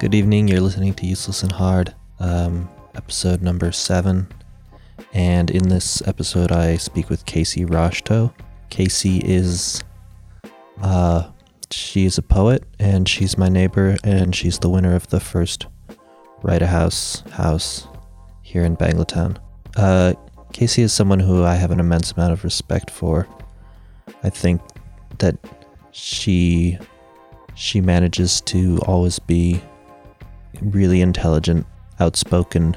Good evening. You're listening to Useless and Hard, um, episode number seven. And in this episode, I speak with Casey Rocheteau. Casey is, uh, she is a poet, and she's my neighbor, and she's the winner of the first Write a House house here in Banglatown. Uh, Casey is someone who I have an immense amount of respect for. I think that she she manages to always be really intelligent, outspoken,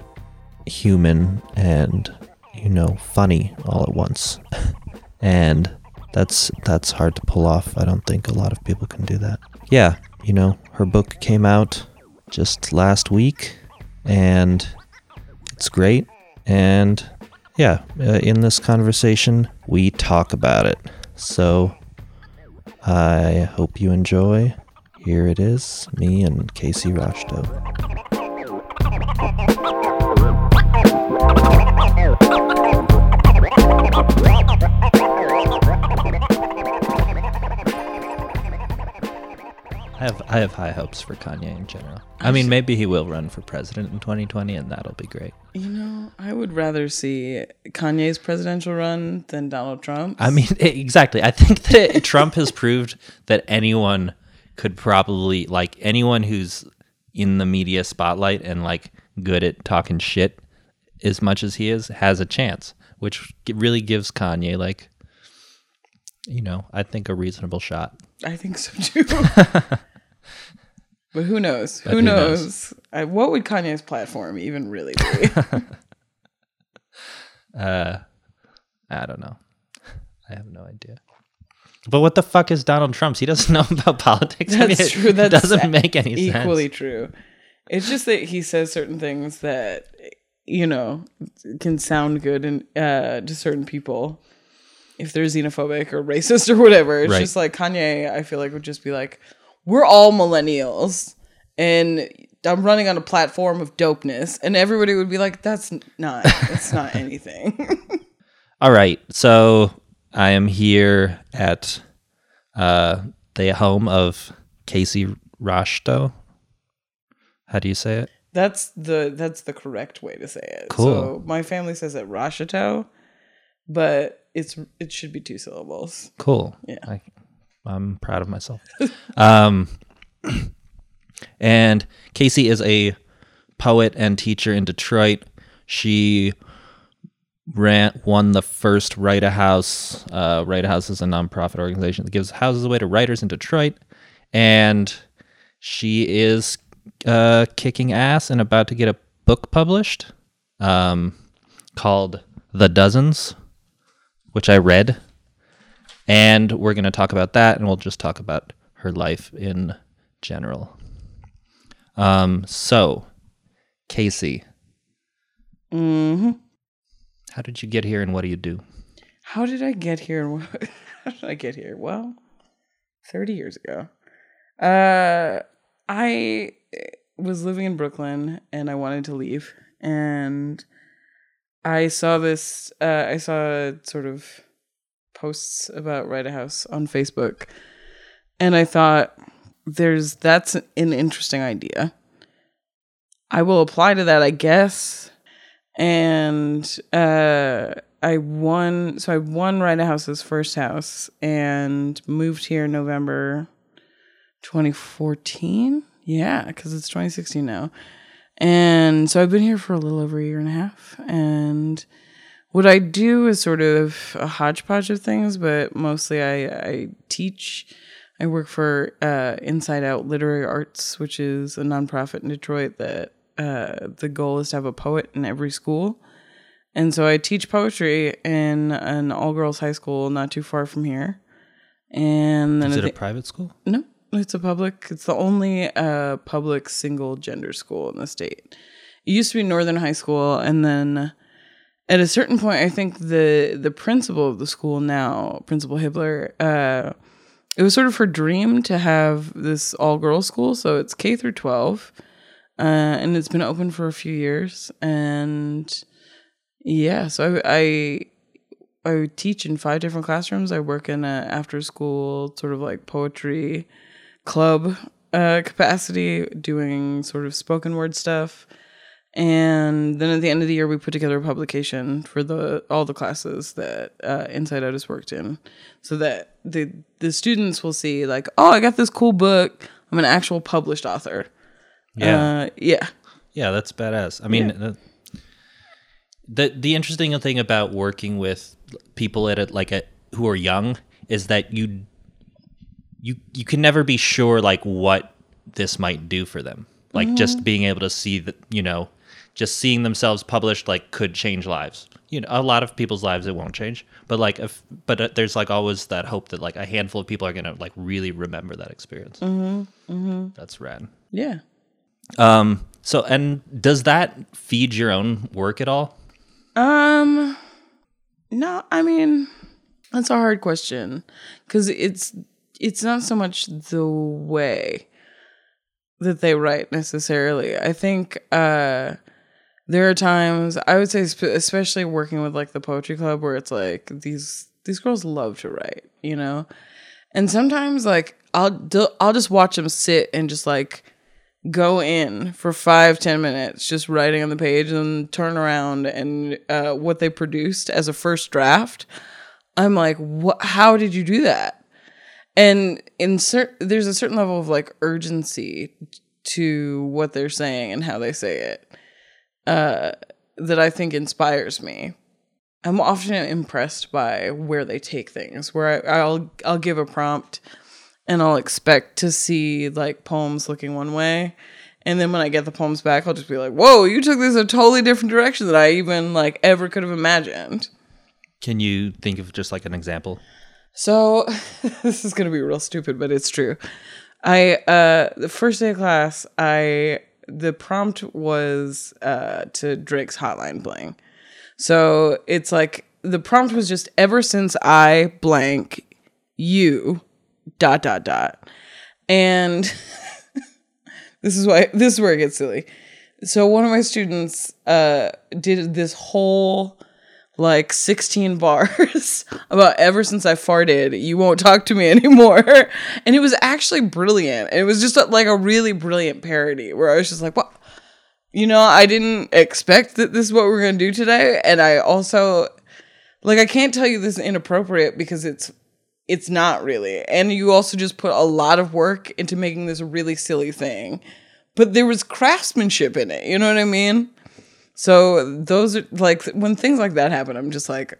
human, and you know, funny all at once. and that's that's hard to pull off. I don't think a lot of people can do that. Yeah, you know, her book came out just last week and it's great and yeah, uh, in this conversation we talk about it. So I hope you enjoy. Here it is, me and Casey Rocheteau. I have I have high hopes for Kanye in general. I mean, maybe he will run for president in 2020, and that'll be great. You know, I would rather see Kanye's presidential run than Donald Trump's. I mean, exactly. I think that Trump has proved that anyone could probably like anyone who's in the media spotlight and like good at talking shit as much as he is has a chance, which really gives Kanye like you know, I think a reasonable shot. I think so too. but who knows? But who, who knows? knows? I, what would Kanye's platform even really be? Uh, I don't know. I have no idea. But what the fuck is Donald Trump's? He doesn't know about politics. I mean, That's true. That doesn't make any equally sense. true. It's just that he says certain things that you know can sound good and uh, to certain people. If they're xenophobic or racist or whatever, it's Right. just like Kanye. I feel like would just be like, "We're all millennials, and I'm running on a platform of dopeness," and everybody would be like, "That's not. It's not anything." All right. So I am here at uh, the home of Casey Rocheteau. How do you say it? That's the that's the correct way to say it. Cool. So my family says it Rashato, but it's it should be two syllables. Cool. Yeah. I, I'm proud of myself. um, and Casey is a poet and teacher in Detroit. She ran won the first Write a House. Uh, Write a House is a nonprofit organization that gives houses away to writers in Detroit, and she is uh, kicking ass and about to get a book published um, called The Dozens, which I read. And we're going to talk about that, and we'll just talk about her life in general. Um, so, Casey, hmm how did you get here, and what do you do? How did I get here? How did I get here? Well, thirty years ago, uh, I was living in Brooklyn and I wanted to leave, and I saw this. Uh, I saw sort of posts about Write a House on Facebook, and I thought, "There's that's an interesting idea. I will apply to that, I guess." And uh, I won. So I won a House's first house and moved here in November 2014. Yeah, because it's 2016 now. And so I've been here for a little over a year and a half. And what I do is sort of a hodgepodge of things, but mostly I, I teach. I work for uh, Inside Out Literary Arts, which is a nonprofit in Detroit that uh, the goal is to have a poet in every school. And so I teach poetry in an all girls high school not too far from here. And then Is it a private school? no, it's a public. It's the only uh, public single gender school in the state. It used to be Northern High School, and then at a certain point, I think the the principal of the school now, Principal Hibbler, uh, it was sort of her dream to have this all girls school. So it's K through twelve, uh, and it's been open for a few years. And yeah, so I, I I teach in five different classrooms. I work in a after school sort of like poetry club uh, capacity, doing sort of spoken word stuff. And then at the end of the year, we put together a publication for the all the classes that uh, Inside Out has worked in, so that the the students will see like, oh, I got this cool book. I'm an actual published author. Yeah. uh, yeah, Yeah, that's badass. I mean, uh, the the interesting thing about working with people at a, like a, who are young is that you you you can never be sure like what this might do for them. Like just being able to see that you know, just seeing themselves published like could change lives. You know, a lot of people's lives it won't change, but like if but uh, there's like always that hope that like a handful of people are gonna like really remember that experience. Mm-hmm. That's rad. yeah. Um. So, and does that feed your own work at all? Um, no, I mean that's a hard question because it's it's not so much the way that they write necessarily. I think uh there are times I would say, sp- especially working with like the poetry club, where it's like these these girls love to write, you know, and sometimes like I'll do, I'll just watch them sit and just like go in for five ten minutes just writing on the page and turn around and uh, what they produced as a first draft i'm like what how did you do that? And in cer- there's a certain level of like urgency to what they're saying and how they say it uh, that i think inspires me. I'm often impressed by where they take things where I, i'll i'll give a prompt and I'll expect to see like poems looking one way. And then when I get the poems back, I'll just be like, whoa, you took this a totally different direction than I even like ever could have imagined. Can you think of just like an example? So this is gonna be real stupid, but it's true. I uh the first day of class, I the prompt was uh to Drake's hotline bling. So it's like the prompt was just ever since I blank you dot dot dot. And this is why this is where it gets silly. So one of my students uh did this whole like 16 bars about ever since I farted, you won't talk to me anymore. And it was actually brilliant. It was just like a really brilliant parody where I was just like, what? You know, I didn't expect that this is what we're going to do today. And I also, like, I can't tell you this is inappropriate because it's, it's not really. And you also just put a lot of work into making this really silly thing. But there was craftsmanship in it. You know what I mean? So those are like when things like that happen, I'm just like,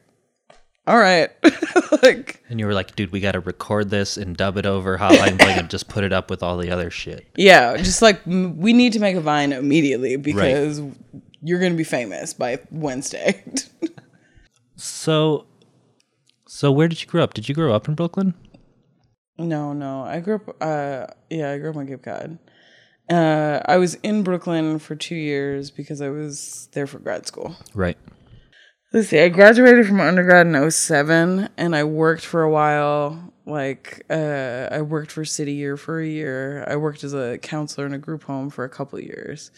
all right, like And you were like, dude, we got to record this and dub it over Hotline Bling and just put it up with all the other shit. yeah, just like m- we need to make a vine immediately because you're gonna be famous by Wednesday. So, so where did you grow up? Did you grow up in Brooklyn? no, no, I grew up. Uh, yeah, I grew up on Cape Cod. Uh, I was in Brooklyn for two years because I was there for grad school. Right. Let's see. I graduated from undergrad in 07 and I worked for a while. Like, uh, I worked for City Year for a year. I worked as a counselor in a group home for a couple years.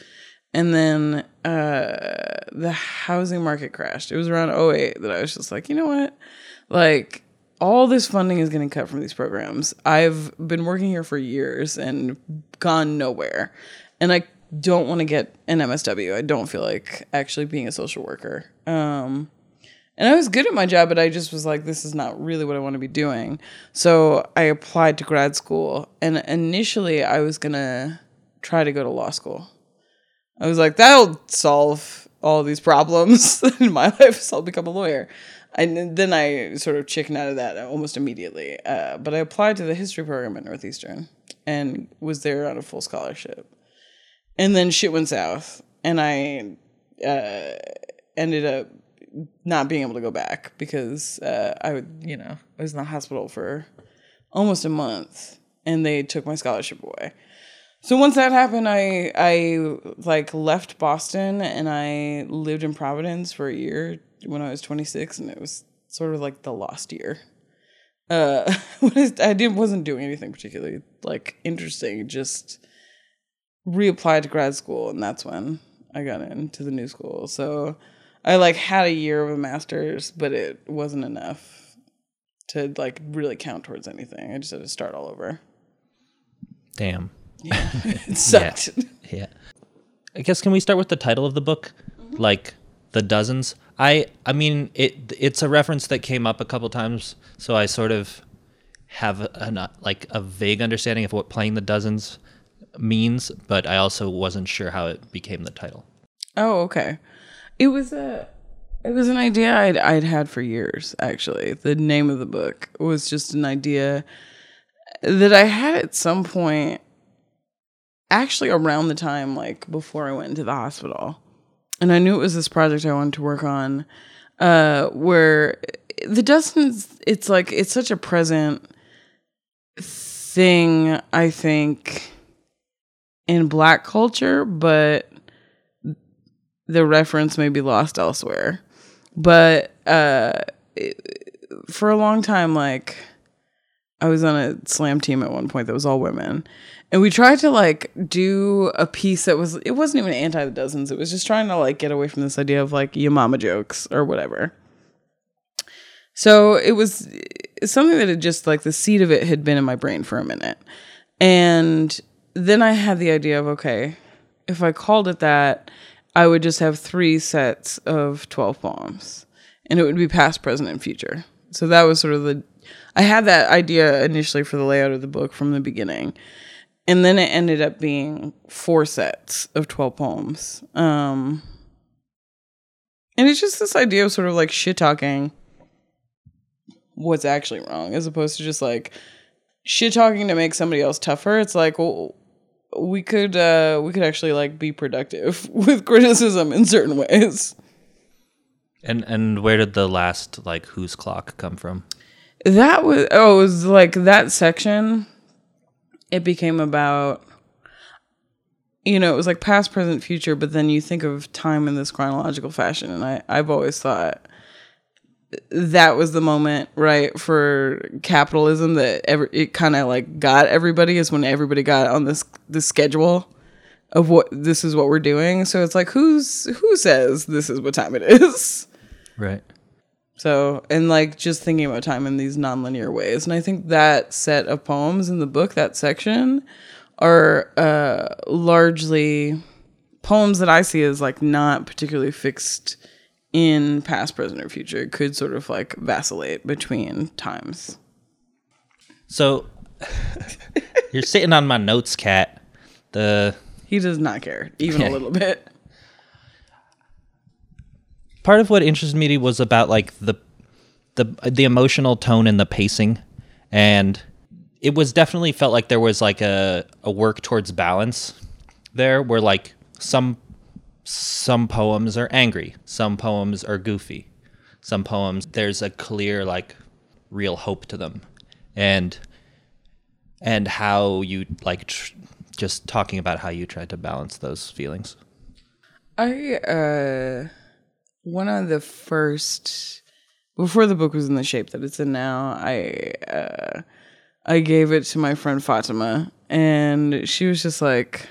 And then uh, the housing market crashed. It was around 08 that I was just like, you know what? Like, all this funding is getting cut from these programs. I've been working here for years and gone nowhere. And I don't want to get an MSW. I don't feel like actually being a social worker. Um, and I was good at my job, but I just was like, this is not really what I want to be doing. So I applied to grad school. And initially, I was going to try to go to law school. I was like, that'll solve all these problems in my life. So I'll become a lawyer. And then I sort of chickened out of that almost immediately. Uh, but I applied to the history program at Northeastern and was there on a full scholarship. And then shit went south, and I uh, ended up not being able to go back because uh, I would, you know, I was in the hospital for almost a month, and they took my scholarship away. So once that happened, I I like left Boston and I lived in Providence for a year when I was 26, and it was sort of like the lost year. Uh, I didn't wasn't doing anything particularly like interesting. Just reapplied to grad school, and that's when I got into the new school. So I like had a year of a master's, but it wasn't enough to like really count towards anything. I just had to start all over. Damn. Yeah. it sucked. Yeah. I guess can we start with the title of the book? Like the dozens. I I mean it it's a reference that came up a couple times, so I sort of have uh, like a vague understanding of what playing the dozens means, but I also wasn't sure how it became the title. Oh, okay. It was a it was an idea I'd I'd had for years actually. The name of the book was just an idea that I had at some point actually around the time like before I went into the hospital. And I knew it was this project I wanted to work on uh where the dozens it's like it's such a present thing I think in black culture, but the reference may be lost elsewhere. But uh, for a long time, like I was on a slam team at one point that was all women, and we tried to like do a piece that was it wasn't even anti the dozens. It was just trying to like get away from this idea of like your mama jokes or whatever. So it was something that had just like the seed of it had been in my brain for a minute, and then I had the idea of okay, if I called it that, I would just have three sets of 12 poems and it would be past, present, and future. So that was sort of the, I had that idea initially for the layout of the book from the beginning. And then it ended up being four sets of 12 poems. Um, and it's just this idea of sort of like shit talking what's actually wrong as opposed to just like shit talking to make somebody else tougher. It's like, well, we could uh we could actually like be productive with criticism in certain ways. And and where did the last like whose clock come from? That was oh, it was like that section. It became about you know, it was like past, present, future, but then you think of time in this chronological fashion. And I I've always thought that was the moment right for capitalism that ever it kind of like got everybody is when everybody got on this the schedule of what this is what we're doing. So it's like who's who says this is what time it is? Right so and like just thinking about time in these nonlinear ways and i think that set of poems in the book that section are uh largely poems that i see as like not particularly fixed in past, present, or future. It could sort of like vacillate between times. So you're sitting on my notes, cat. The he does not care even a little bit. Part of what interested me was about like the the the emotional tone and the pacing, and it was definitely felt like there was like a a work towards balance there, where like some some poems are angry, some poems are goofy, some poems there's a clear like real hope to them, and and how you like tr- just talking about how you tried to balance those feelings. I uh one of the first before the book was in the shape that it's in now, I uh I gave it to my friend Fatima and she was just like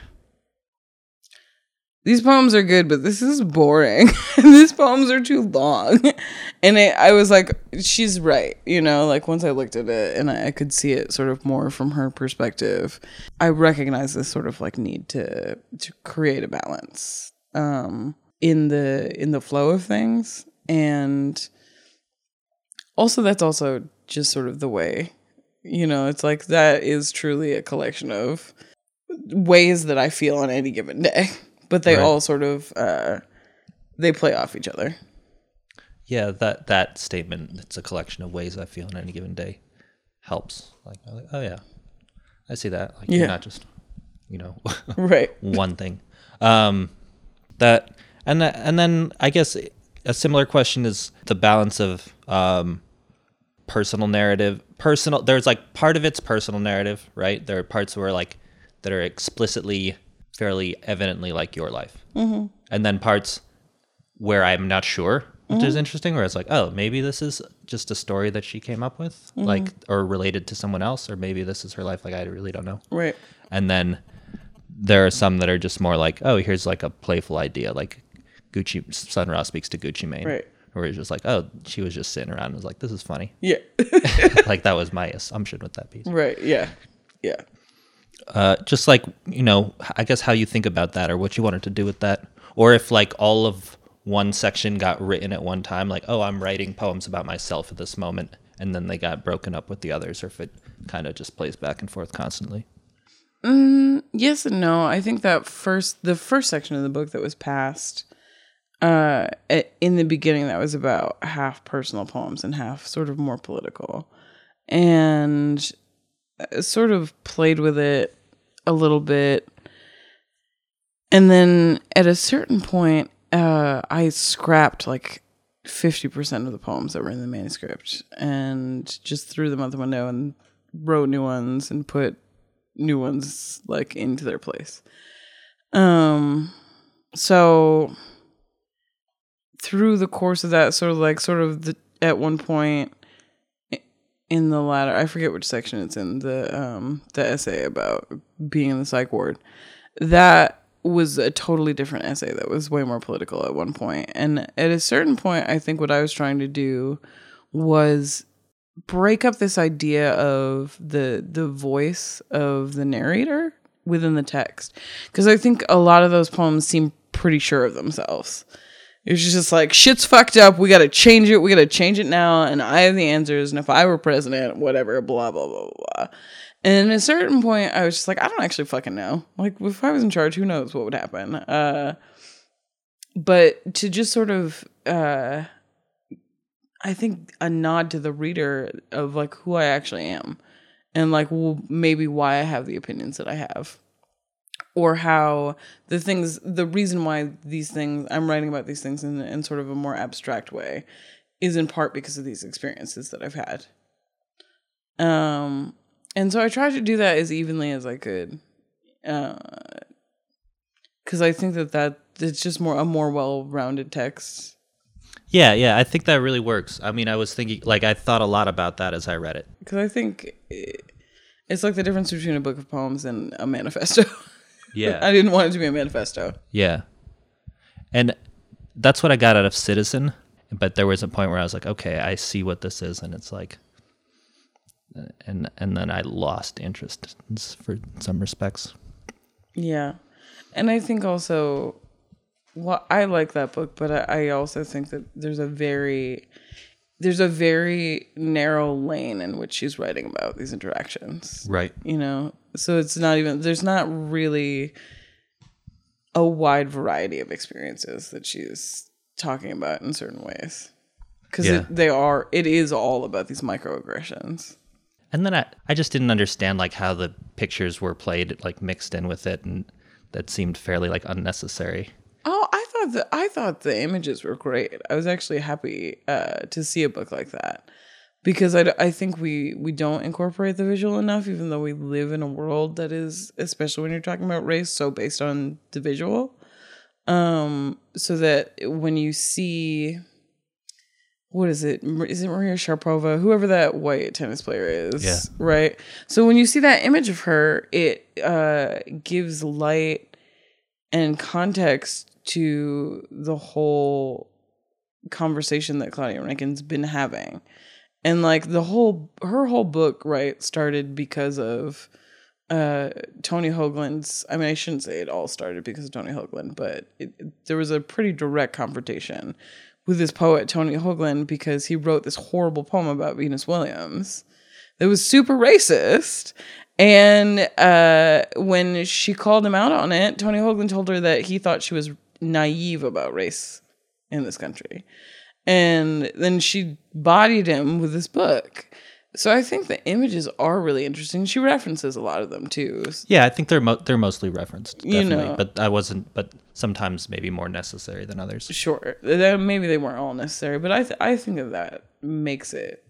these poems are good, but this is boring. these poems are too long. and it, I was like, she's right. You know, like once I looked at it and I, I, could see it sort of more from her perspective, I recognize this sort of like need to to create a balance um, in the in the flow of things, and also that's also just sort of the way. You know, it's like that is truly a collection of ways that I feel on any given day but they right. all sort of uh, they play off each other. Yeah, that that statement. It's a collection of ways I feel on any given day. Helps. Like, oh yeah, I see that. Like, yeah. you're not just you know, right, one thing. Um, that and and then I guess a similar question is the balance of um, personal narrative. Personal. There's like part of it's personal narrative, right? There are parts where like that are explicitly fairly evidently like your life. Mm-hmm. And then parts where I'm not sure, which mm-hmm. is interesting, where it's like, oh, maybe this is just a story that she came up with, mm-hmm. like, or related to someone else, or maybe this is her life. Like, I really don't know. Right. And then there are some that are just more like, oh, here's like a playful idea, like Gucci Sun Ra speaks to Gucci Mane. Right. Where he's just like, oh, she was just sitting around and was like, this is funny. Yeah. like that was my assumption with that piece. Right. Yeah. Yeah. Uh, just like you know, I guess how you think about that, or what you wanted to do with that, or if like all of one section got written at one time, like oh, I'm writing poems about myself at this moment, and then they got broken up with the others, or if it kind of just plays back and forth constantly. Yes and no. I think that first, the first section of the book that was passed, uh, in the beginning, that was about half personal poems and half sort of more political, and uh, sort of played with it a little bit, and then at a certain point, uh, I scrapped like fifty percent of the poems that were in the manuscript and just threw them out the window and wrote new ones and put new ones like into their place. Um so through the course of that sort of like sort of the at one point in the latter I forget which section it's in the um the essay about being in the psych ward that was a totally different essay that was way more political at one point and at a certain point I think what I was trying to do was break up this idea of the the voice of the narrator within the text because I think a lot of those poems seem pretty sure of themselves. It's just like shit's fucked up. We got to change it. We got to change it now. And I have the answers. And if I were president, whatever, blah blah blah blah. blah. And at a certain point, I was just like, I don't actually fucking know. Like, if I was in charge, who knows what would happen? Uh, but to just sort of uh, I think a nod to the reader of like who I actually am and like well, maybe why I have the opinions that I have or how the things the reason why these things I'm writing about these things in, in sort of a more abstract way is in part because of these experiences that I've had. Um and so I tried to do that as evenly as I could. Uh cuz I think that that it's just more a more well-rounded text Yeah, yeah, I think that really works. I mean, I was thinking, like, I thought a lot about that as I read it. because I think it- it's like the difference between a book of poems and a manifesto. I didn't want it to be a manifesto. yeah, and that's what I got out of Citizen. But there was a point where I was like, okay, I see what this is, and it's like, and and then I lost interest in for some respects. Yeah, and I think also, well, I like that book, but I, I also think that there's a very, there's a very narrow lane in which she's writing about these interactions. Right. You know, so it's not even there's not really a wide variety of experiences that she's talking about in certain ways because Yeah. they are it is all about these microaggressions And then I, I just didn't understand like how the pictures were played, like mixed in with it, and that seemed fairly like unnecessary. oh i thought that i thought the images were great i was actually happy uh, to see a book like that because I, I think we we don't incorporate the visual enough even though we live in a world that is especially when you're talking about race so based on the visual. Um so that when you see what is it? Is it maria sharapova? Whoever that white tennis player is Yeah. right? So when you see that image of her it uh gives light and context to the whole conversation that claudia Rankine's been having and like the whole her whole book right started because of uh Tony Hoagland's I mean I shouldn't say it all started because of Tony Hoagland but it, it- there was a pretty direct confrontation with this poet Tony Hoagland because he wrote this horrible poem about Venus Williams that was super racist. And uh when she called him out on it Tony Hoagland told her that he thought she was naive about race in this country and then she bodied him with this book. So I think the images are really interesting. She references a lot of them too. Yeah, I think they're mo- they're mostly referenced, You know. But I wasn't. But sometimes maybe more necessary than others. Sure, maybe they weren't all necessary, but I th- I think that that makes it.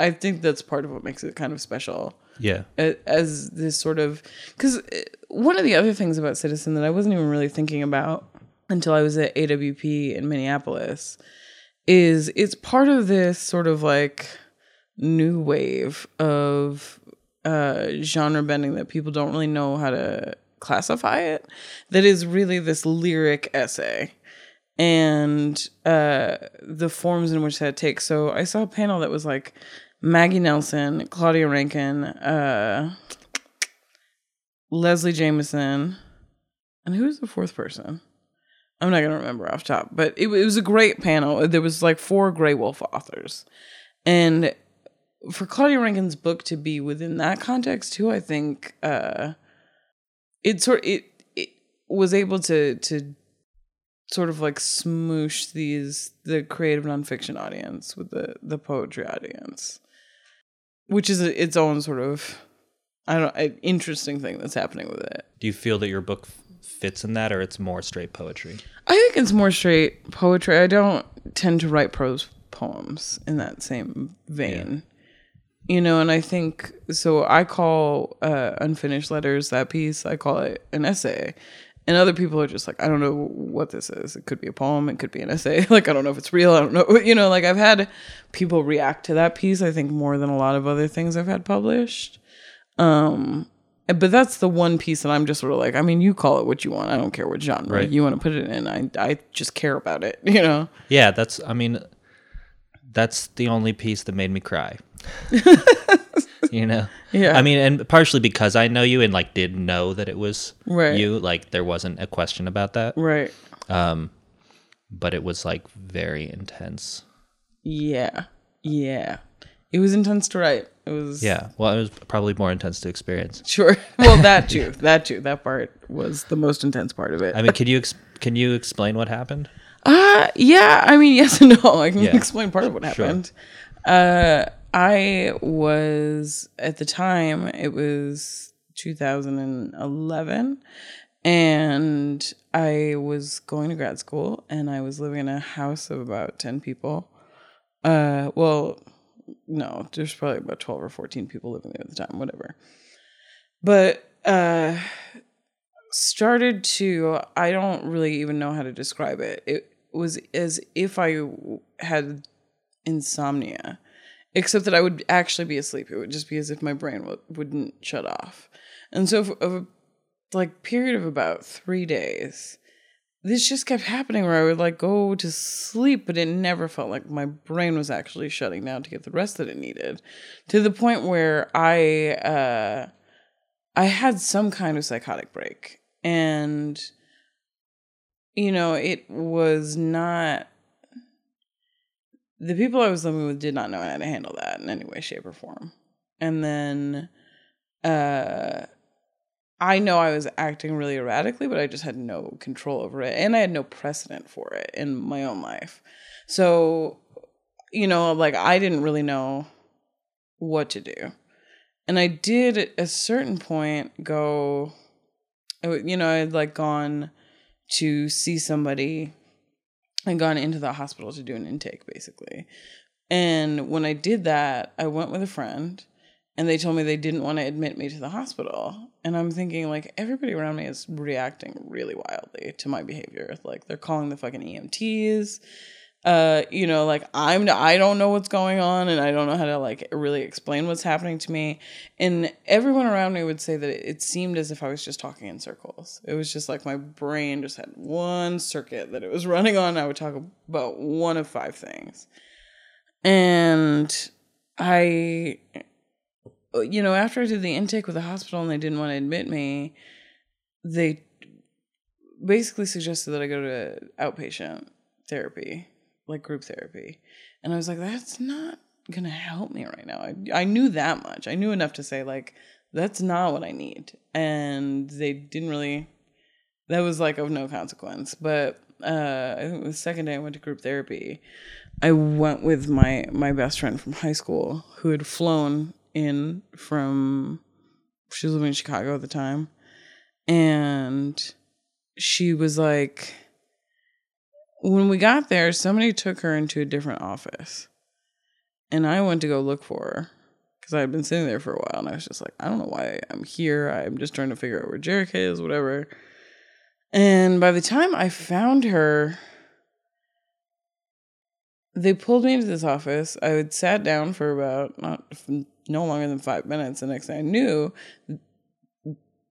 I think that's part of what makes it kind of special. Yeah. as this sort of because uh, one of the other things about citizen that i wasn't even really thinking about until i was at awp in minneapolis is it's part of this sort of like new wave of uh genre bending that people don't really know how to classify it that is really this lyric essay and uh the forms in which that takes so i saw a panel that was like maggie nelson claudia Rankine uh Leslie Jamison, and who's the fourth person? I'm not gonna remember off top, but it, it was a great panel. There was like four Graywolf authors, and for Claudia Rankine's book to be within that context too, I think uh, it sort it it was able to to sort of like smoosh these the creative nonfiction audience with the the poetry audience, which is a, its own sort of I don't an interesting thing that's happening with it. Do you feel that your book fits in that, or it's more straight poetry? I think it's more straight poetry. I don't tend to write prose poems in that same vein. You know, and I think so. I call uh, unfinished letters that piece. I call it an essay, and other people are just like, I don't know what this is. It could be a poem. It could be an essay. Like I don't know if it's real. I don't know. You know, like I've had people react to that piece. I think more than a lot of other things I've had published. Um, but that's the one piece that I'm just sort of like, I mean, you call it what you want. I don't care what genre Right. you want to put it in. I I just care about it. You know. Yeah, that's. I mean, that's the only piece that made me cry. you know. Yeah. I mean, and partially because I know you and like did know that it was Right. you. Like there wasn't a question about that. Right. Um, but it was like very intense. Yeah. Yeah. It was intense to write. It was Yeah. Well, it was probably more intense to experience. Sure. Well, that too. That too. That part was the most intense part of it. I mean, can you ex- can you explain what happened? Uh yeah, I mean yes and no. I can Yeah. explain part of what Sure. happened. Uh I was at the time it was 2011 and I was going to grad school and I was living in a house of about 10 people. Uh well, no, there's probably about 12 or 14 people living there at the time, whatever. But uh started to I don't really even know how to describe it. It was as if I had insomnia, except that I would actually be asleep. It would just be as if my brain w- wouldn't shut off. And so, for a like period of about three days, this just kept happening where I would like go to sleep, but it never felt like my brain was actually shutting down to get the rest that it needed. To the point where I uh I had some kind of psychotic break. And you know, it was not the people I was living with did not know how to handle that in any way, shape, or form. And then uh I know I was acting really erratically, but I just had no control over it. And I had no precedent for it in my own life. So, you know, like I didn't really know what to do. And I did at a certain point go, you know, I'd like gone to see somebody and gone into the hospital to do an intake basically. And when I did that, I went with a friend and they told me they didn't want to admit me to the hospital. And I'm thinking like everybody around me is reacting really wildly to my behavior. Like they're calling the fucking EMTs. Uh, you know, like I'm I don't know what's going on and I don't know how to like really explain what's happening to me. And everyone around me would say that it, it seemed as if I was just talking in circles. It was just like my brain just had one circuit that it was running on. I would talk about one of five things. And I you know, after I did the intake with the hospital and they didn't want to admit me, they basically suggested that I go to outpatient therapy, like group therapy. And I was like, that's not going to help me right now. I, I knew that much. I knew enough to say, like, that's not what I need. And they didn't really, that was like of no consequence. But uh, I think the second day I went to group therapy, I went with my my best friend from high school who had flown in from she was living in Chicago at the time. And she was like when we got there somebody took her into a different office. And I went to go look for her because I had been sitting there for a while and I was just like I don't know why I'm here. I'm just trying to figure out where Jerica is whatever. And by the time I found her they pulled me into this office. I had sat down for about not no longer than five minutes. The next thing I knew,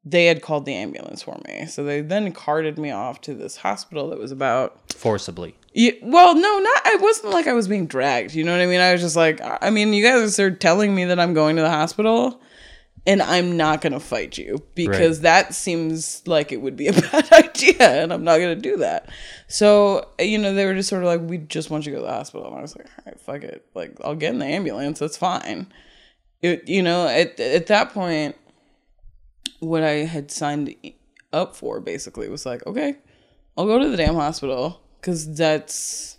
they had called the ambulance for me. So they then carted me off to this hospital that was about. Forcibly. Yeah, well, no, not. It wasn't like I was being dragged. You know what I mean? I was just like, I mean, you guys are telling me that I'm going to the hospital, and I'm not going to fight you because that seems like it would be a bad idea and I'm not going to do that. So, you know, they were just sort of like, we just want you to go to the hospital. And I was like, all right, fuck it. Like, I'll get in the ambulance. That's fine. It, you know, at, at that point, what I had signed up for basically was like, okay, I'll go to the damn hospital because that's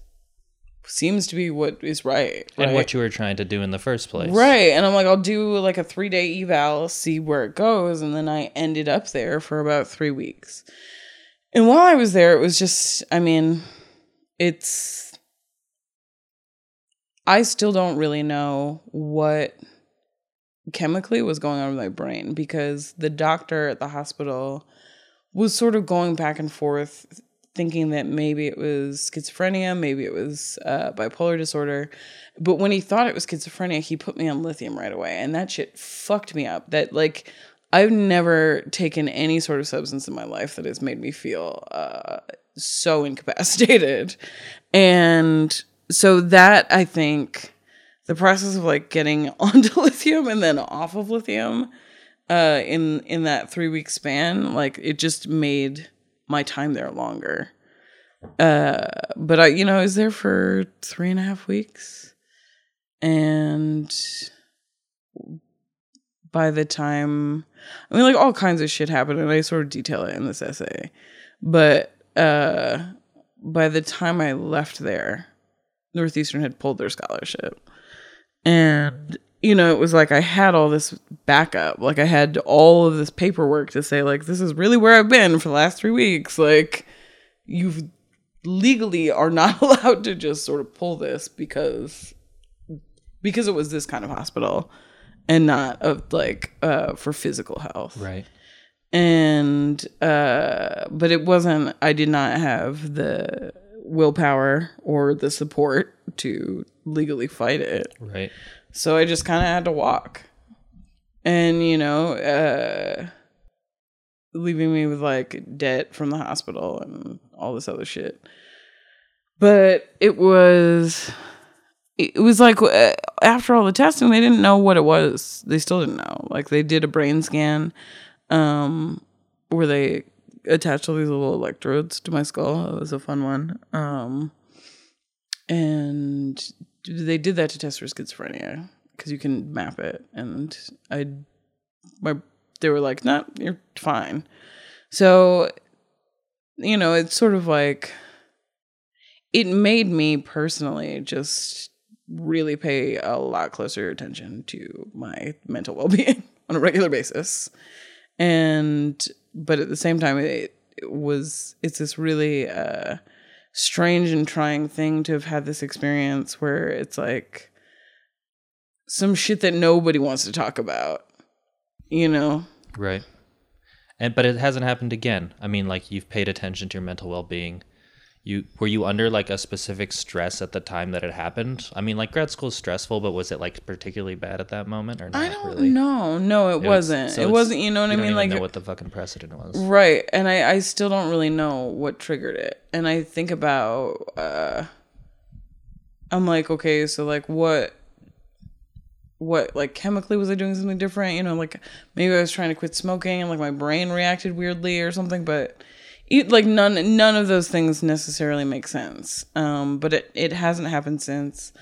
seems to be what is right, And what you were trying to do in the first place. Right. And I'm like, I'll do like a three day eval, see where it goes. And then I ended up there for about three weeks. And while I was there, it was just, I mean, it's, I still don't really know what chemically was going on with my brain because the doctor at the hospital was sort of going back and forth thinking that maybe it was schizophrenia, maybe it was uh, bipolar disorder. But when he thought it was schizophrenia, he put me on lithium right away. And that shit fucked me up. That, like, I've never taken any sort of substance in my life that has made me feel uh, so incapacitated. And so that, I think, the process of like getting onto lithium and then off of lithium uh, in in that three week span, like it just made my time there longer. Uh, but I, you know, I was there for three and a half weeks, and by the time, I mean, like all kinds of shit happened, and I sort of detail it in this essay. But uh, by the time I left there, Northeastern had pulled their scholarship, and you know, it was like I had all this backup. Like I had all of this paperwork to say, like, this is really where I've been for the last three weeks. Like, you legally are not allowed to just sort of pull this because because it was this kind of hospital and not of like uh for physical health Right. and uh but it wasn't i did not have the willpower or the support to legally fight it Right. So i just kind of had to walk. And you know uh leaving me with like debt from the hospital and all this other shit. But it was it was like uh, after all the testing they didn't know what it was. They still didn't know. Like they did a brain scan um where they attached all these little electrodes to my skull. It was a fun one. Um and they did that to test for schizophrenia because you can map it and i my they were like no you're fine. So you know it's sort of like it made me personally just really pay a lot closer attention to my mental well-being on a regular basis. And but at the same time it, it was it's this really uh strange and trying thing to have had this experience where it's like some shit that nobody wants to talk about you know Right. And but it hasn't happened again. I mean, like you've paid attention to your mental well-being. You were you under like a specific stress at the time that it happened? I mean, like grad school is stressful, but was it like particularly bad at that moment or not i don't really? know no it, was- wasn't so it wasn't you know what You i mean like know what the fucking precedent was. Right. And I, I still don't really know what triggered it. And I think about uh I'm like, okay, so like what what like chemically was I doing something different? You know, like maybe I was trying to quit smoking and like my brain reacted weirdly or something, but it, like none none of those things necessarily make sense. Um but it it hasn't happened since.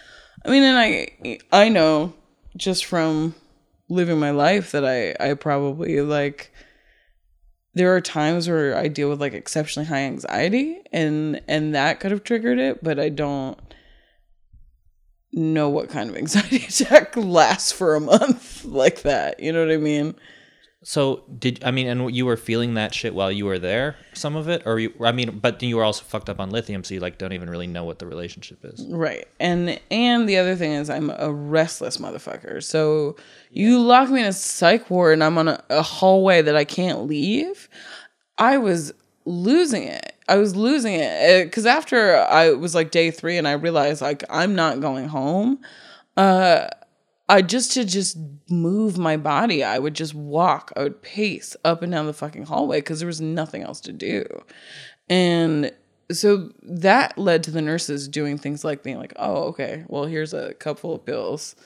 I mean, and I I know just from living my life that I I probably like there are times where I deal with like exceptionally high anxiety and and that could have triggered it, but I don't know what kind of anxiety attack lasts for a month like that. You know what I mean? So did I mean, and you were feeling that shit while you were there, some of it, or you? I mean, but you were also fucked up on lithium, so you like don't even really know what the relationship is. Right. And and the other thing is I'm a restless motherfucker. So you lock me in a psych ward and I'm on a, a hallway that I can't leave. I was losing it. I was losing it because after I was like day three and I realized like I'm not going home. Uh, I just to just move my body, I would just walk. I would pace up and down the fucking hallway because there was nothing else to do. And so that led to the nurses doing things like being like, oh, okay, well, here's a full of pills.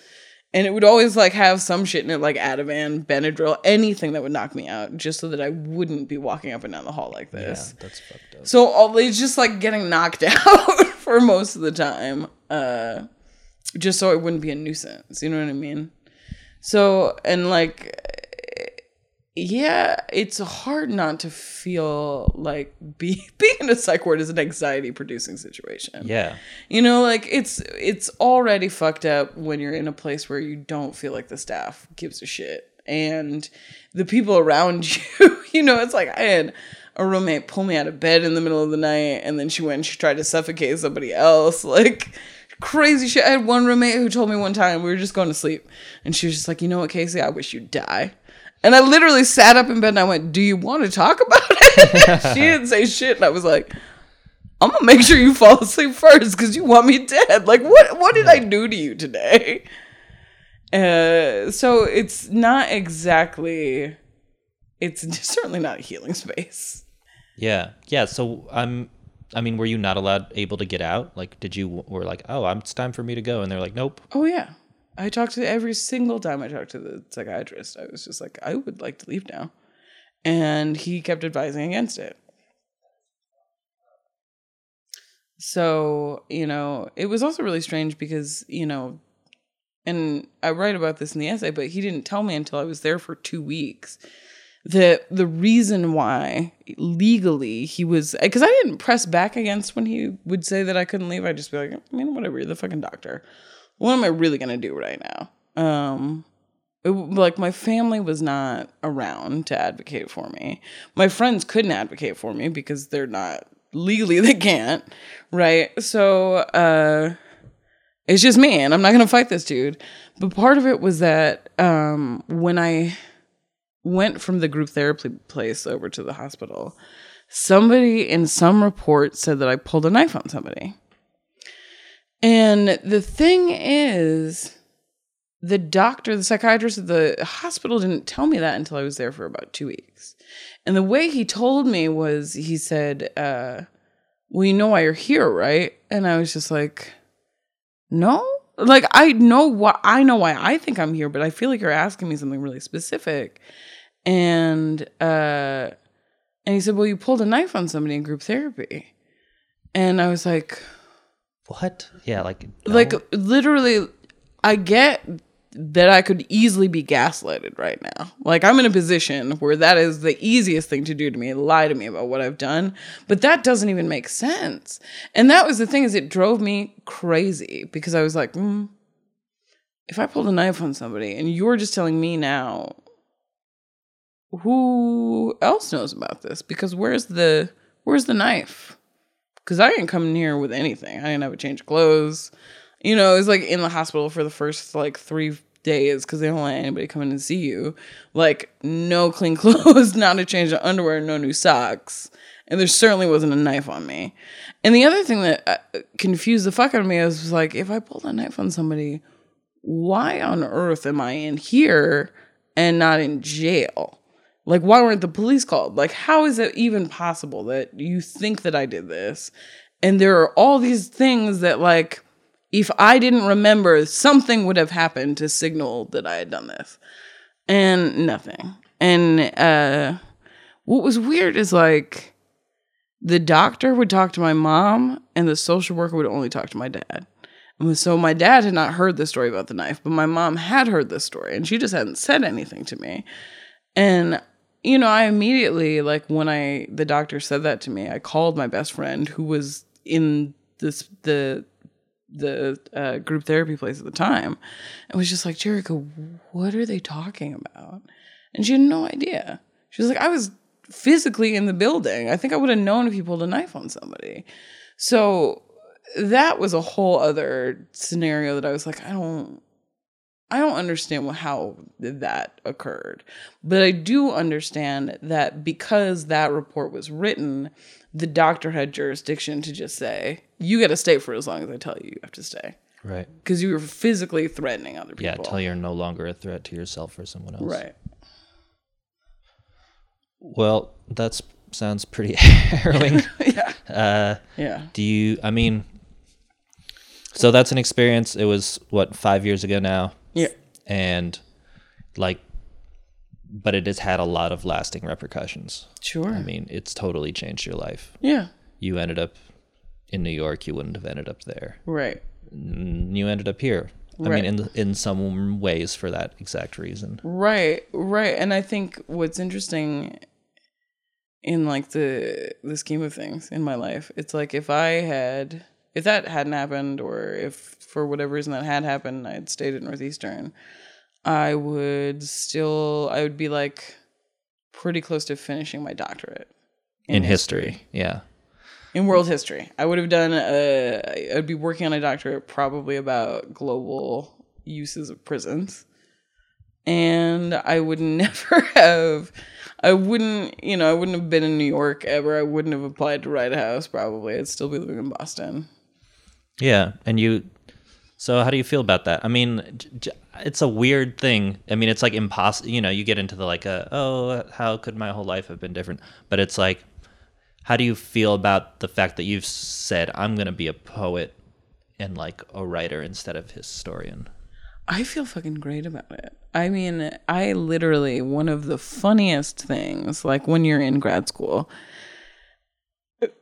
And it would always like have some shit in it, like Ativan, Benadryl, anything that would knock me out, just so that I wouldn't be walking up and down the hall like Yeah, this. that's fucked up. So all it's just like getting knocked out for most of the time, uh, just so it wouldn't be a nuisance. You know what I mean? So and like, yeah, it's hard not to feel like be, being in a psych ward is an anxiety producing situation. Yeah. You know, like it's it's already fucked up when you're in a place where you don't feel like the staff gives a shit. And the people around you, you know, it's like I had a roommate pull me out of bed in the middle of the night and then she went and she tried to suffocate somebody else. Like crazy shit. I had one roommate who told me one time we were just going to sleep and she was just like, you know what, Casey, I wish you'd die. And I literally sat up in bed and I went, Do you want to talk about it? she didn't say shit. And I was like, I'm gonna make sure you fall asleep first because you want me dead. Like, what what did I do to you today? Uh, so it's not exactly. It's certainly not a healing space. Yeah. Yeah. So I'm. I mean, were you not allowed able to get out? Like, did you were like, oh, it's time for me to go, and they're like, nope. Oh yeah, I talked to every single time I talked to the psychiatrist. I was just like, I would like to leave now, and he kept advising against it. So you know, it was also really strange because you know and I write about this in the essay, but he didn't tell me until I was there for two weeks that the reason why legally he was because I didn't press back against when he would say that I couldn't leave. I'd just be like, I mean, whatever, you're the fucking doctor. What am I really gonna do right now? Um, it, like my family was not around to advocate for me. My friends couldn't advocate for me because they're not legally they can't, right? So uh it's just me and I'm not to fight this dude. But part of it was that um, when I went from the group therapy place over to the hospital, somebody in some report said that I pulled a knife on somebody. And the thing is, the doctor, the psychiatrist at the hospital didn't tell me that until I was there for about two weeks. And the way he told me was he said, uh, Well, you know why you're here, right? And I was just like, no like i know what i know why i think i'm here but i feel like you're asking me something really specific and uh and he said well you pulled a knife on somebody in group therapy and i was like What? Yeah. Like. like literally i get that i could easily be gaslighted right now. Like i'm in a position where that is the easiest thing to do to me lie to me about what i've done but that doesn't even make sense. And that was the thing is it drove me crazy because i was like mm, if i pulled a knife on somebody and you're just telling me now who else knows about this? Because where's the where's the knife? Because i didn't come in here with anything. I didn't have a change of clothes you know, it was like in the hospital for the first like three days because they don't let anybody come in and see you. Like, no clean clothes, not a change of underwear, no new socks. And there certainly wasn't a knife on me. And the other thing that uh, confused the fuck out of me was, was like, if I pulled a knife on somebody, why on earth am I in here and not in jail? Like, why weren't the police called? Like, how is it even possible that you think that I did this? And there are all these things that, like, if I didn't remember, something would have happened to signal that I had done this. And nothing. And uh, what was weird is like the doctor would talk to my mom, and the social worker would only talk to my dad. And so my dad had not heard the story about the knife, but my mom had heard this story, and she just hadn't said anything to me. And you know, I immediately like when I the doctor said that to me, I called my best friend who was in this the the uh, group therapy place at the time and was just like, Jericho, what are they talking about? And she had no idea. She was like, I was physically in the building. I think I would have known if you pulled a knife on somebody. So that was a whole other scenario that I was like, I don't. I don't understand how that occurred, but I do understand that because that report was written, the doctor had jurisdiction to just say, you got to stay for as long as I tell you you have to stay. right. Because you were physically threatening other people. Yeah. Till you're no longer a threat to yourself or someone else. Right. Well, that sounds pretty harrowing. yeah. uh, Yeah. do you? I mean, so that's an experience. It was what five years ago now. Yeah. and like but it has had a lot of lasting repercussions Sure. i mean it's totally changed your life yeah. you ended up in new york you wouldn't have ended up there Right. You ended up here i mean in in some ways for that exact reason Right, right. And I think what's interesting in like the the scheme of things in my life, it's like if I had if that hadn't happened or if for whatever reason that had happened, I'd stayed at Northeastern, I would still I would be like pretty close to finishing my doctorate in, history. yeah in world history. I would have done a, I'd be working on a doctorate probably about global uses of prisons. And I would never have, I wouldn't, you know, I wouldn't have been in New York ever. I wouldn't have applied to Write a House probably. I'd still be living in Boston. Yeah, and you. So how do you feel about that? I mean, j- j- it's a weird thing. I mean, it's like impossible. You know, you get into the like, uh, oh, how could my whole life have been different? But it's like, how do you feel about the fact that you've said I'm gonna be a poet and like a writer instead of historian? I feel fucking great about it. I mean, I literally, one of the funniest things, like when you're in grad school,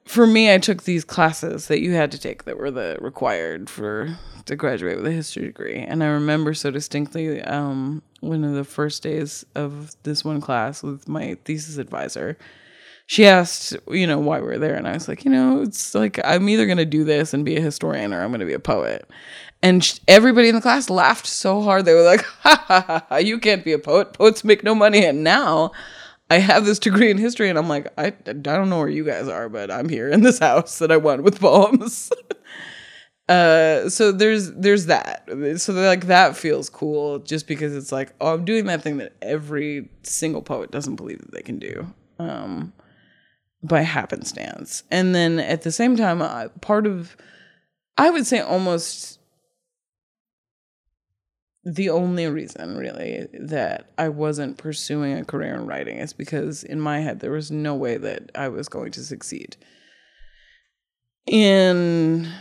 for me, I took these classes that you had to take that were the required for to graduate with a history degree. And I remember so distinctly um, one of the first days of this one class with my thesis advisor. She asked, you know, why we're there. And I was like, you know, it's like I'm either going to do this and be a historian or I'm going to be a poet. And everybody in the class laughed so hard. They were like, ha ha ha, ha, you can't be a poet. Poets make no money. And now I have this degree in history. And I'm like, I, I don't know where you guys are, but I'm here in this house that I won with poems. uh, so there's there's that. So like that feels cool just because it's like, oh, I'm doing that thing that every single poet doesn't believe that they can do. Um, by happenstance. And then at the same time, I, part of, I would say almost the only reason really that I wasn't pursuing a career in writing is because in my head there was no way that I was going to succeed. In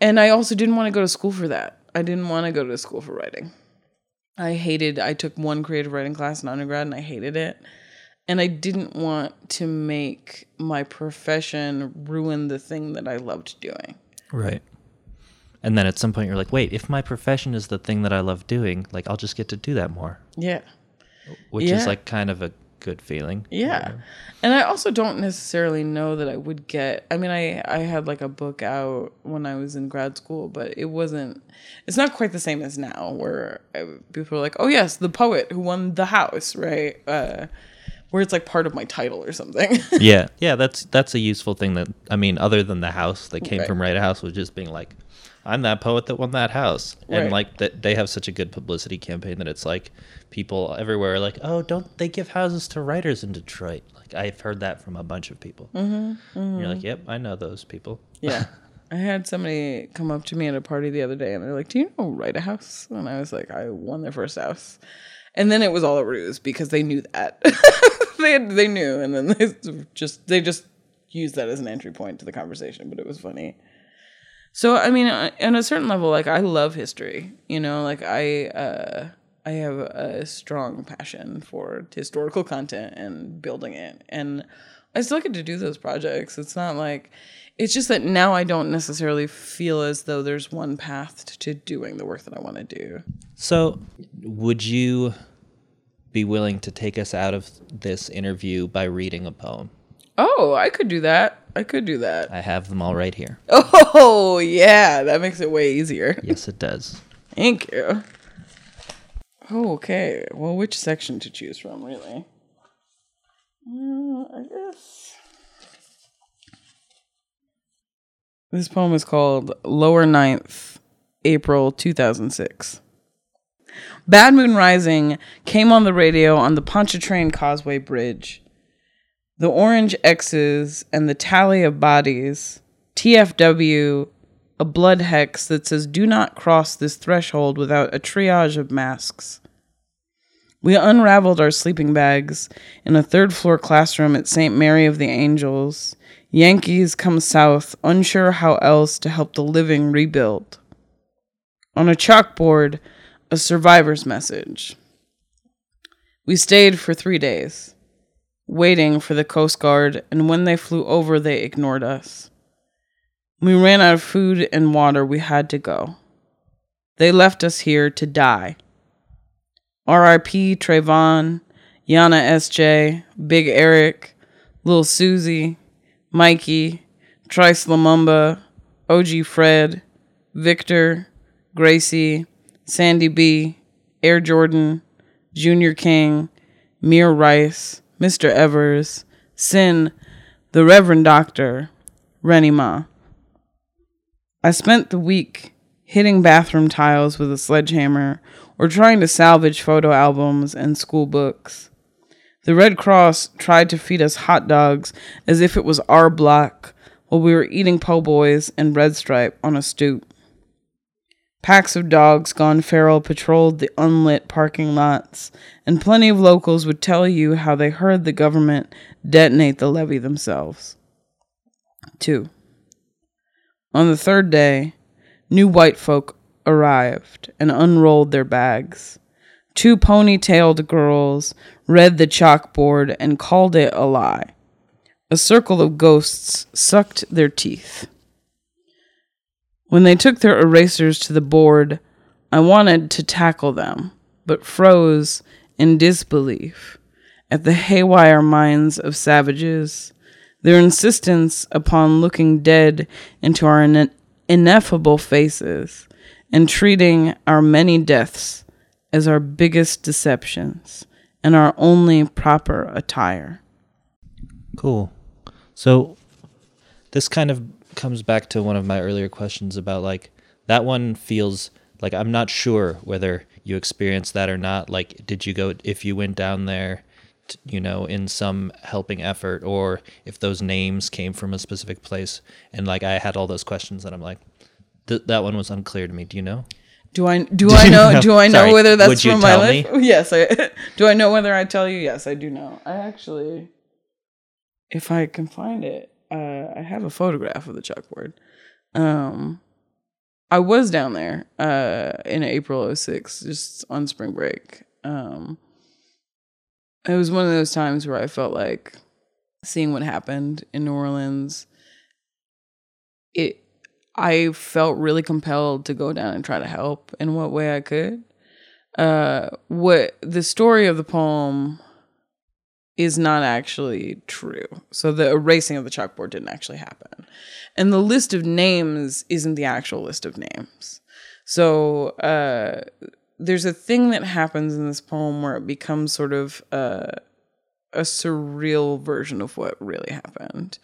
and I also didn't want to go to school for that. I didn't want to go to school for writing. I hated I took one creative writing class in undergrad and I hated it. And I didn't want to make my profession ruin the thing that I loved doing. Right. And then at some point you're like, wait, if my profession is the thing that I love doing, like I'll just get to do that more, Yeah. which Yeah. is like kind of a good feeling. Yeah. And I also don't necessarily know that I would get I mean I I had like a book out when I was in grad school, but it wasn't it's not quite the same as now where I, people are like, "Oh yes, the poet who won the house," right? Uh where it's like part of my title or something. yeah, yeah, that's that's a useful thing that I mean, other than the house that came Right. from a House was just being like, I'm that poet that won that house, and like that they have such a good publicity campaign that it's like people everywhere are like, oh, don't they give houses to writers in Detroit? Like I've heard that from a bunch of people. Mm-hmm, You're like, yep, I know those people. Yeah. I had somebody come up to me at a party the other day and they're like, Do you know Write a House? And I was like, I won their first house. And then it was all a ruse because they knew that. they had, they knew and then they just they just used that as an entry point to the conversation, but it was funny. So I mean, uh, on a certain level, like I love history. You know, like I uh, I have a strong passion for historical content and building it, and I still get to do those projects. It's not like it's just that now I don't necessarily feel as though there's one path to doing the work that I want to do. So, would you be willing to take us out of this interview by reading a poem? Oh, I could do that. I could do that. I have them all right here. Oh yeah, that makes it way easier. Yes, it does. Thank you. Oh, okay. Well, which section to choose from, really? Uh, I guess. This poem is called Lower Ninth, April 2006. Bad Moon Rising came on the radio on the Pontchartrain Causeway Bridge. The orange X's and the tally of bodies, TFW, a blood hex that says, Do not cross this threshold without a triage of masks. We unraveled our sleeping bags in a third floor classroom at St. Mary of the Angels. Yankees come south, unsure how else to help the living rebuild. On a chalkboard, a survivor's message. We stayed for three days, waiting for the Coast Guard, and when they flew over, they ignored us. We ran out of food and water, we had to go. They left us here to die. RIP Trayvon, Yana SJ, Big Eric, Lil Susie, Mikey, Trice Lumumba, OG Fred, Victor, Gracie, Sandy B, Air Jordan, Junior King, Mir Rice, Mr. Evers, Sin, the Reverend Doctor, Rennie Ma. I spent the week hitting bathroom tiles with a sledgehammer or trying to salvage photo albums and school books. The Red Cross tried to feed us hot dogs as if it was our block while we were eating po' boys and red stripe on a stoop. Packs of dogs gone feral patrolled the unlit parking lots, and plenty of locals would tell you how they heard the government detonate the levee themselves. 2. On the third day, new white folk arrived and unrolled their bags. Two ponytailed girls read the chalkboard and called it a lie. A circle of ghosts sucked their teeth. When they took their erasers to the board, I wanted to tackle them, but froze in disbelief at the haywire minds of savages, their insistence upon looking dead into our ine- ineffable faces and treating our many deaths as our biggest deceptions and our only proper attire. Cool. So this kind of comes back to one of my earlier questions about like that one feels like I'm not sure whether you experienced that or not. Like, did you go if you went down there, you know, in some helping effort, or if those names came from a specific place? And like, I had all those questions, and I'm like, th- that one was unclear to me. Do you know? Do I do I know do I know Sorry, whether that's from my life? me? Yes, I do. I know whether I tell you. Yes, I do know. I actually, if I can find it, uh, I have a photograph of the chalkboard. Um, I was down there uh, in April 06, just on spring break. Um, it was one of those times where I felt like seeing what happened in New Orleans. It I felt really compelled to go down and try to help in what way I could. Uh, what the story of the poem is not actually true. So the erasing of the chalkboard didn't actually happen. And the list of names isn't the actual list of names. So uh, there's a thing that happens in this poem where it becomes sort of uh, a surreal version of what really happened.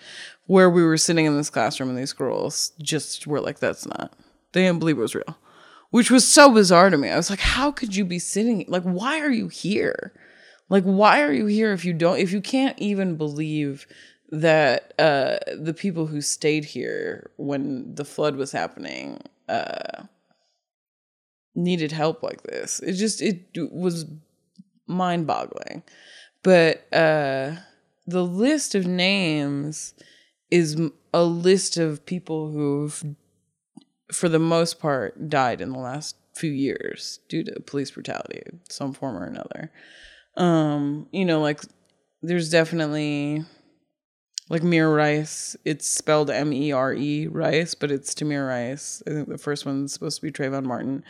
Where we were sitting in this classroom and these girls just were like, that's not, they didn't believe it was real. Which was so bizarre to me. I was like, how could you be sitting, like, why are you here? Like, why are you here if you don't, if you can't even believe that uh, the people who stayed here when the flood was happening uh, needed help like this? It just, it was mind boggling. But uh, the list of names is a list of people who've, for the most part, died in the last few years due to police brutality, some form or another. Um, you know, like there's definitely like Mir Rice. It's spelled M E R E Rice, but it's Tamir Rice. I think the first one's supposed to be Trayvon Martin.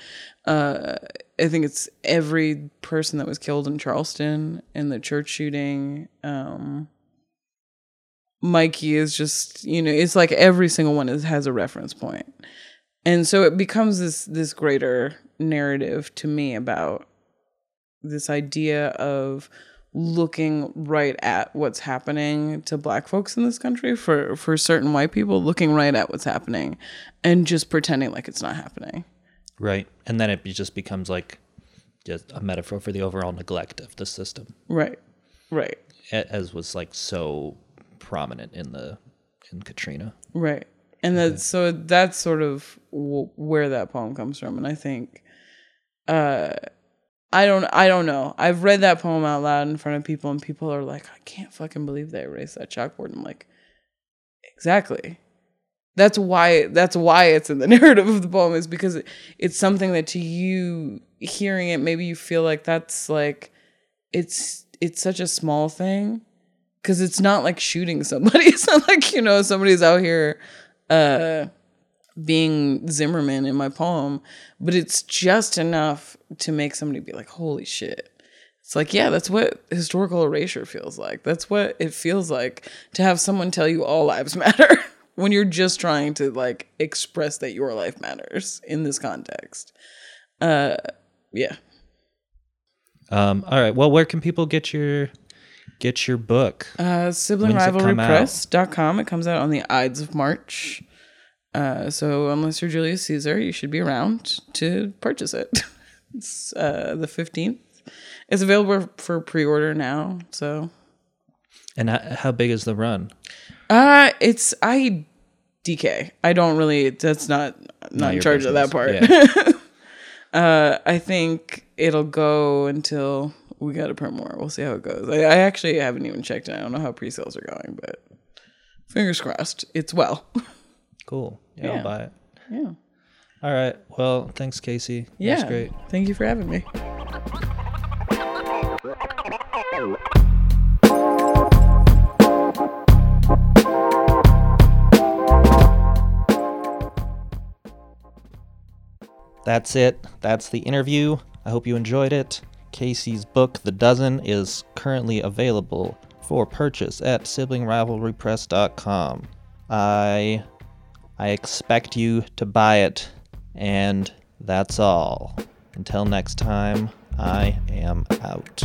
Uh, I think it's every person that was killed in Charleston in the church shooting. Um, Mikey is just, you know, it's like every single one is, has a reference point. And so it becomes this this greater narrative to me about this idea of looking right at what's happening to black folks in this country for for certain white people looking right at what's happening and just pretending like it's not happening. Right. And then it just becomes like just a metaphor for the overall neglect of the system, right. Right. As was like so prominent in the in Katrina. right. And that's so that's sort of w- where that poem comes from. And i think uh i don't i don't know. I've read that poem out loud in front of people and people are like i can't fucking believe they erased that chalkboard. I'm like exactly. That's why that's why it's in the narrative of the poem is because it, it's something that to you hearing it maybe you feel like that's like it's it's such a small thing because it's not like shooting somebody. It's not like you know somebody's out here uh being zimmerman in my poem but it's just enough to make somebody be like holy shit it's like, yeah, that's what historical erasure feels like. That's what it feels like to have someone tell you all lives matter when you're just trying to like express that your life matters in this context. Uh yeah. Um, all right. Well, where can people get your get your book? Uh sibling When's rivalry press.com. It comes out on the Ides of March. Uh, so unless you're Julius Caesar, you should be around to purchase it. it's uh, the 15th. It's available for pre-order now. So And how big is the run? Uh it's I DK. I don't really that's not not, in your charge of that business. part. uh I think it'll go until we gotta print more. We'll see how it goes. I, I actually haven't even checked. I don't know how pre sales are going, but fingers crossed. It's well. Cool. Yeah, Yeah. I'll buy it. yeah. All right. Well, thanks, Casey. Yeah. That's great. Thank you for having me. That's it. That's the interview. I hope you enjoyed it. Casey's book, The Dozen, is currently available for purchase at siblingrivalrypress.com. I I expect you to buy it, and that's all. Until next time, I am out.